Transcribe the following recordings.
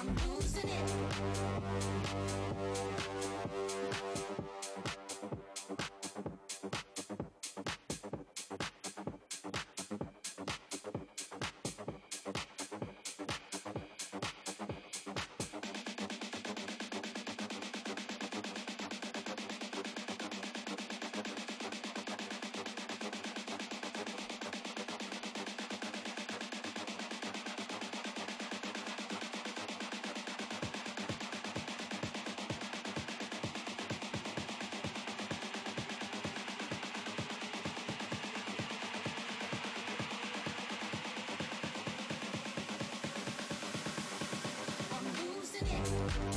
I'm losing it. Thank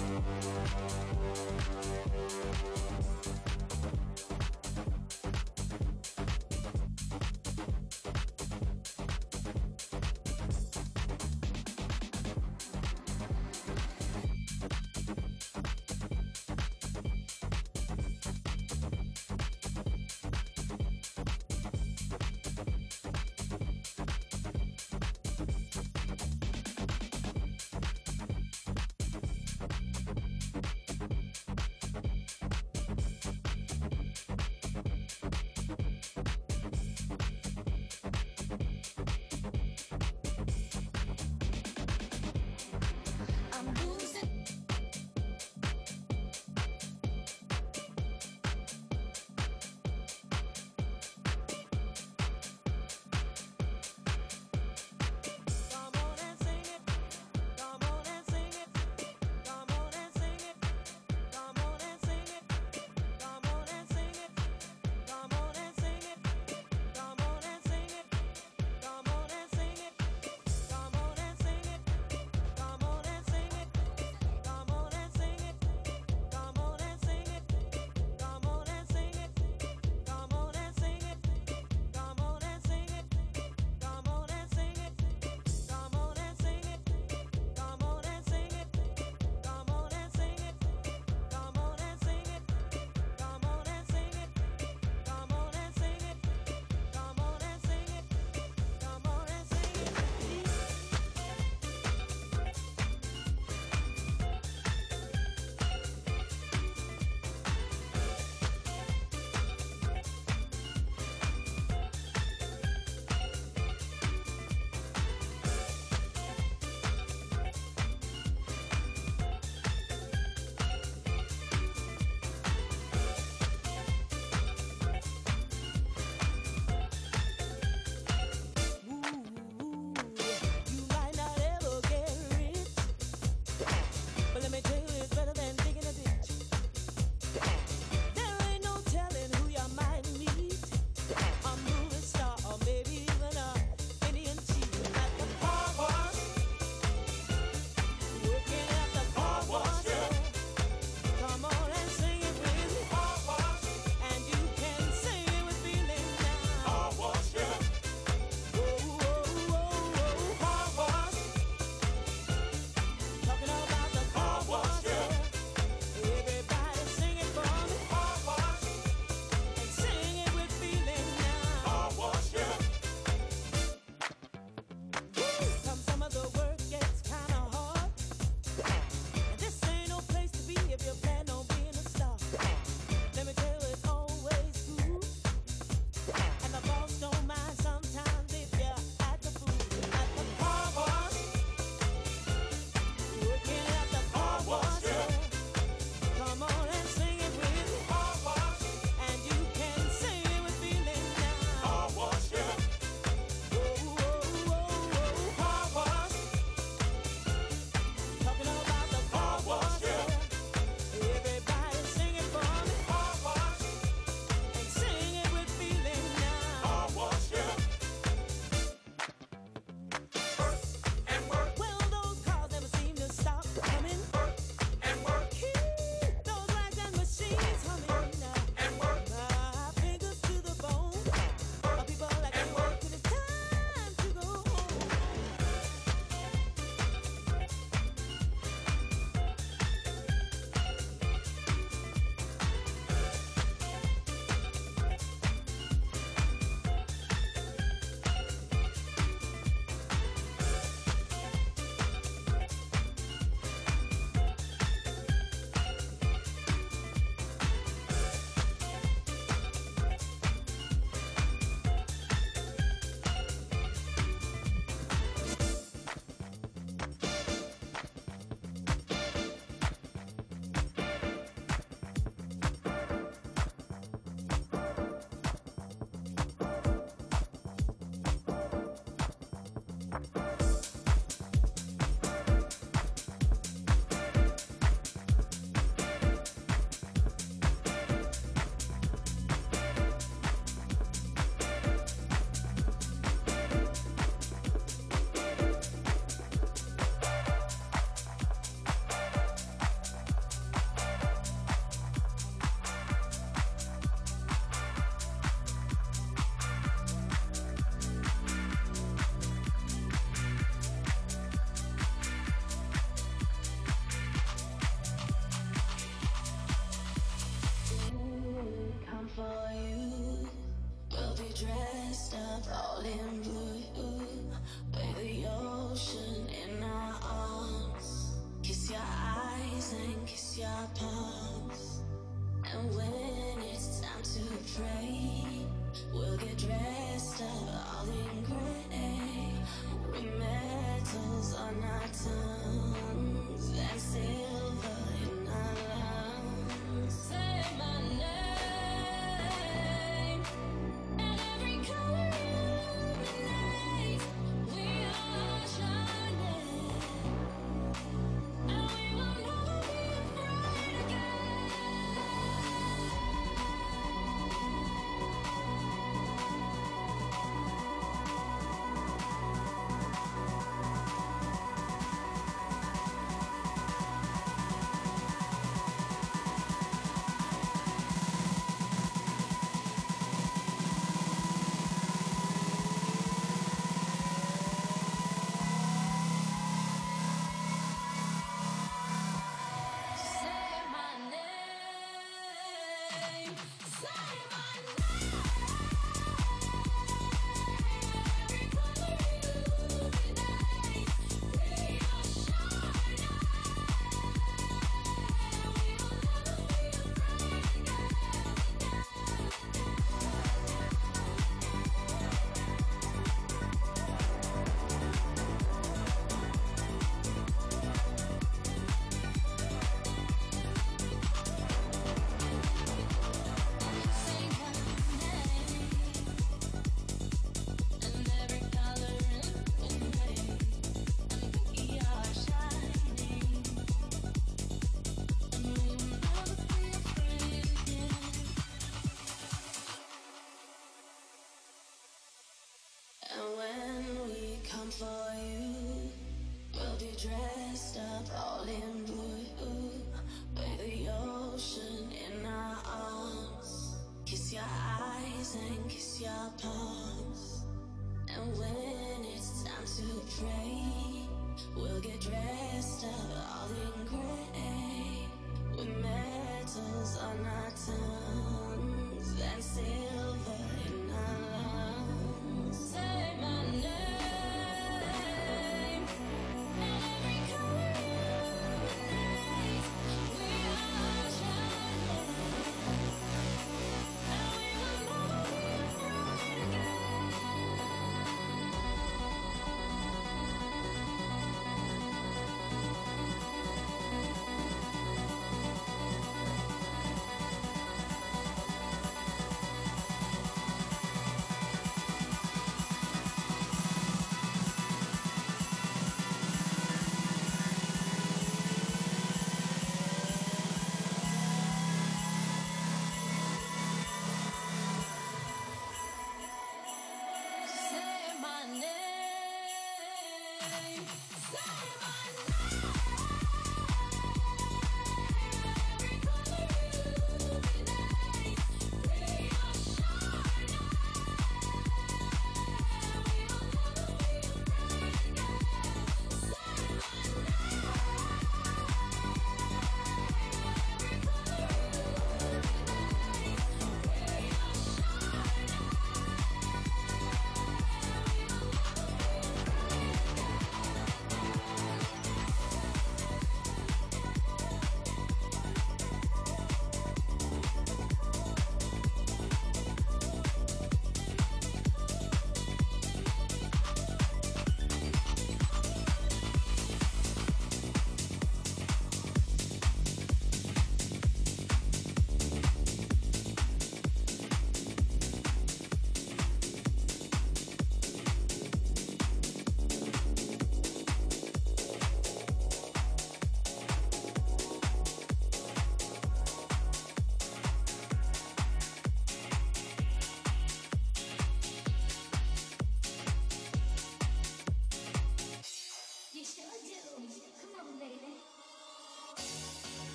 you.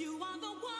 You are the one.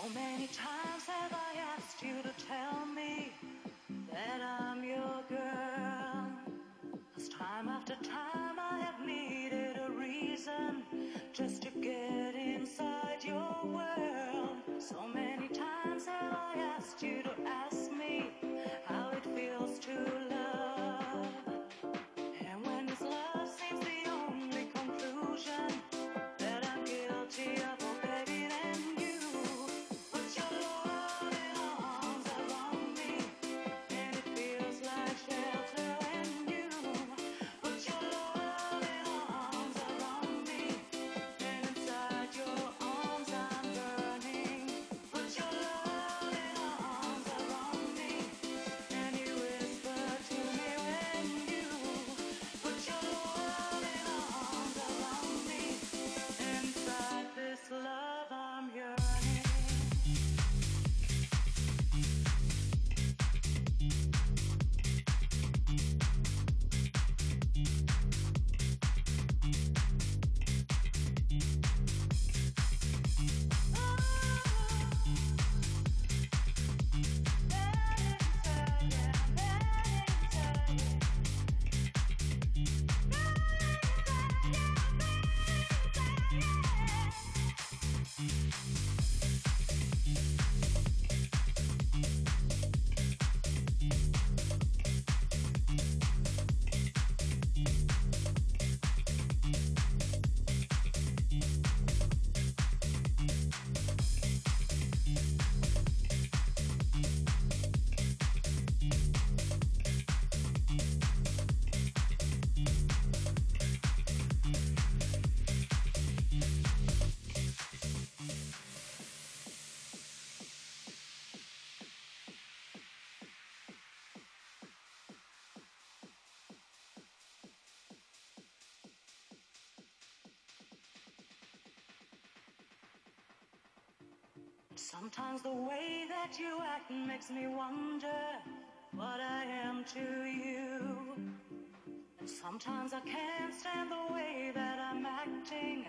So many times have I asked you to tell me that I'm your girl. 'Cause time after time I have needed a reason just to get inside your world. So many times have I asked you to ask Sometimes the way that you act makes me wonder what I am to you. And sometimes I can't stand the way that I'm acting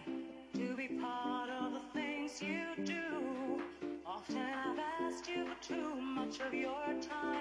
to be part of the things you do. Often I've asked you for too much of your time,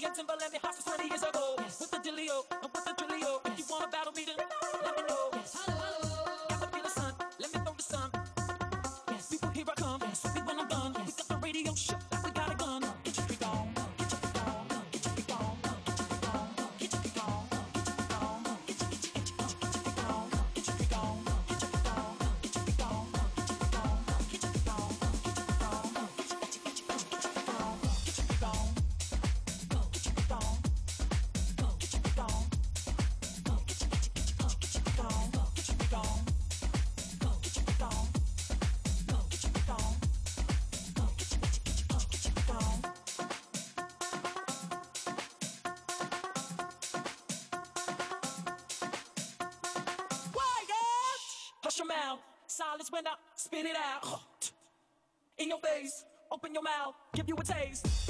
me a Timberland, hot for 20 years ago. Yes. With the Delio, Hush your mouth. Silence when I spit it out. In your face. Open your mouth. Give you a taste.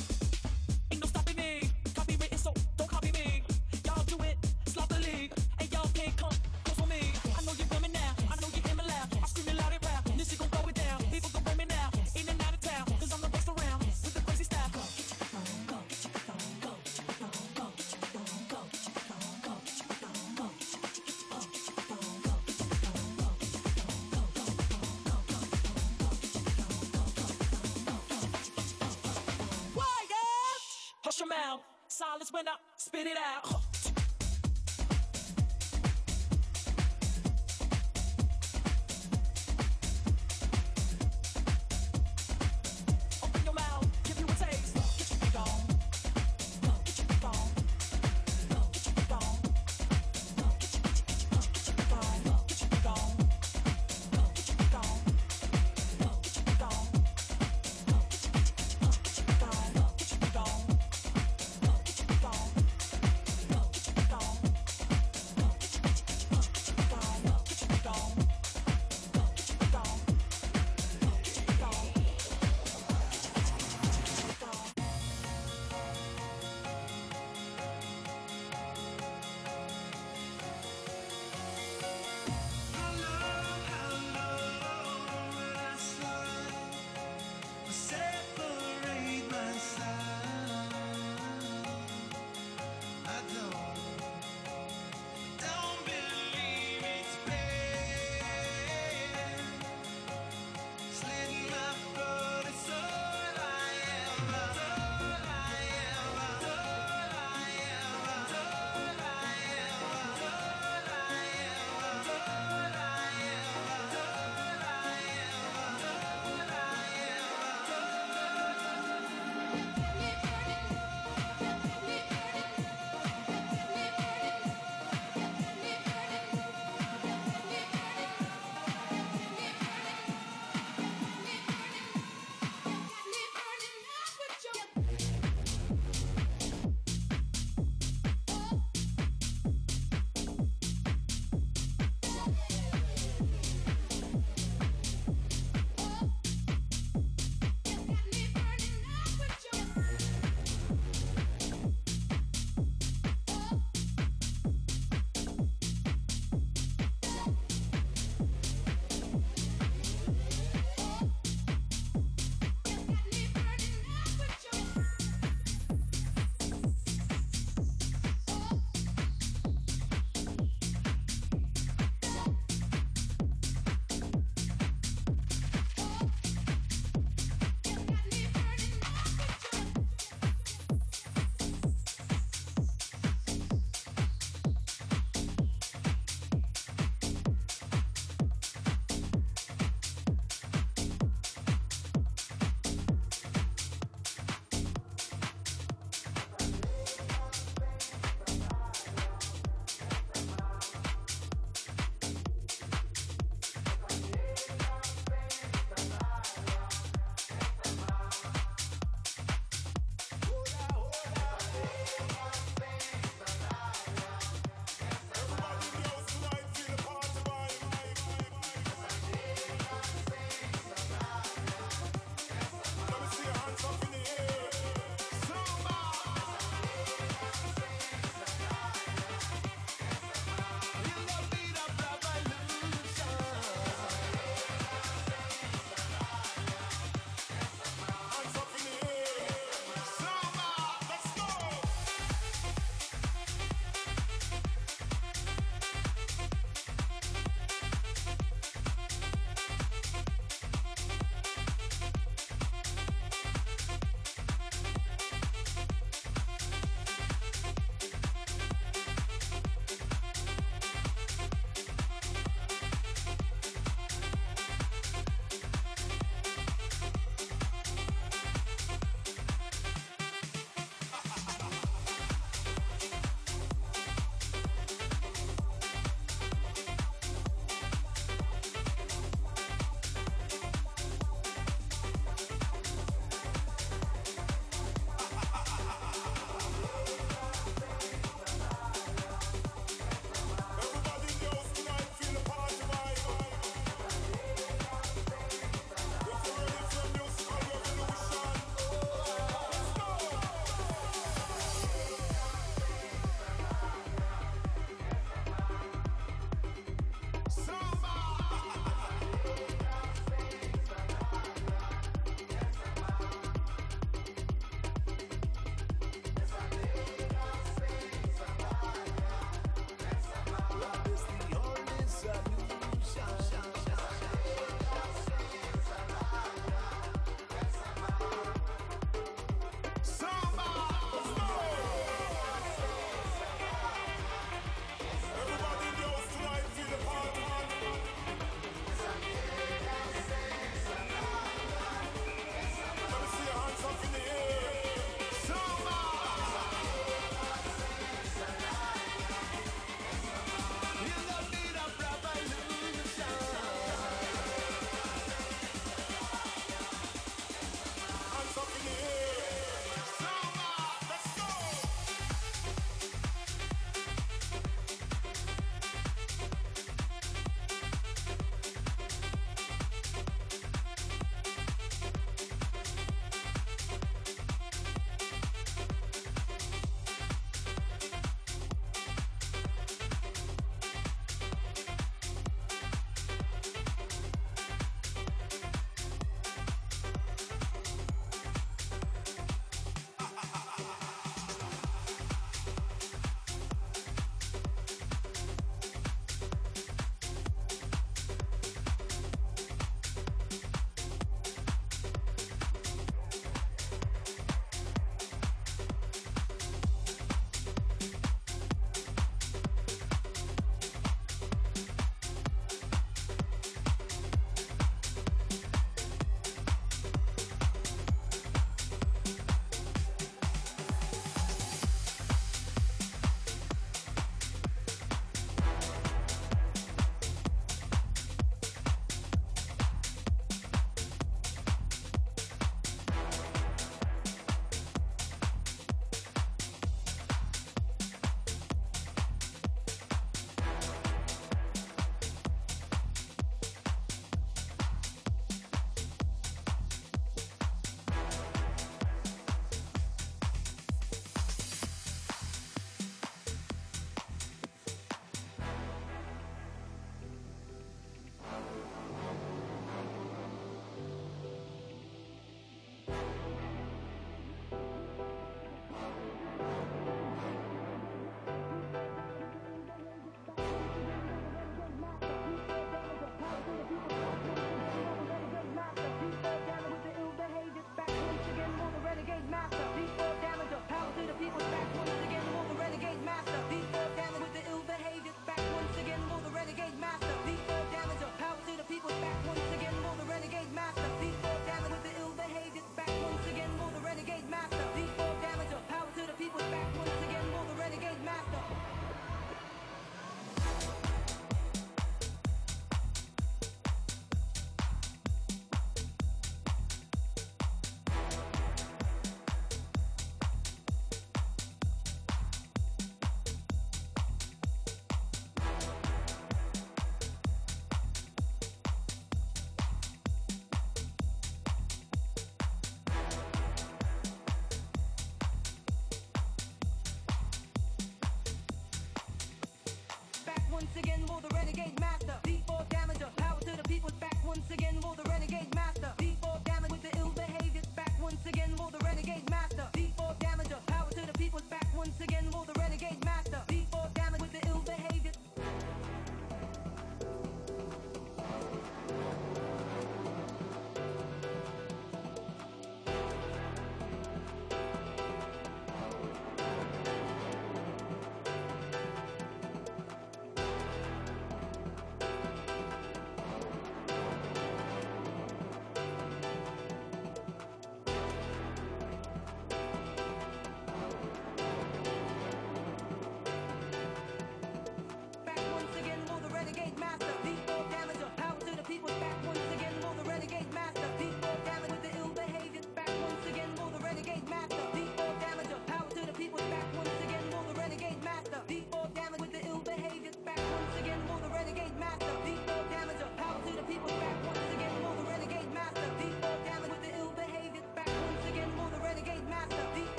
Once again for the renegade master. D4 damager, power to the people's back once again for the renegade master. D4 damage with the ill behavior, back once again for the renegade master.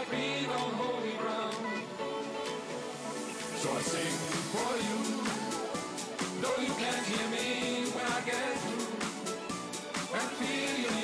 on holy ground. So I sing for you, though you can't hear me when I get through and feel you.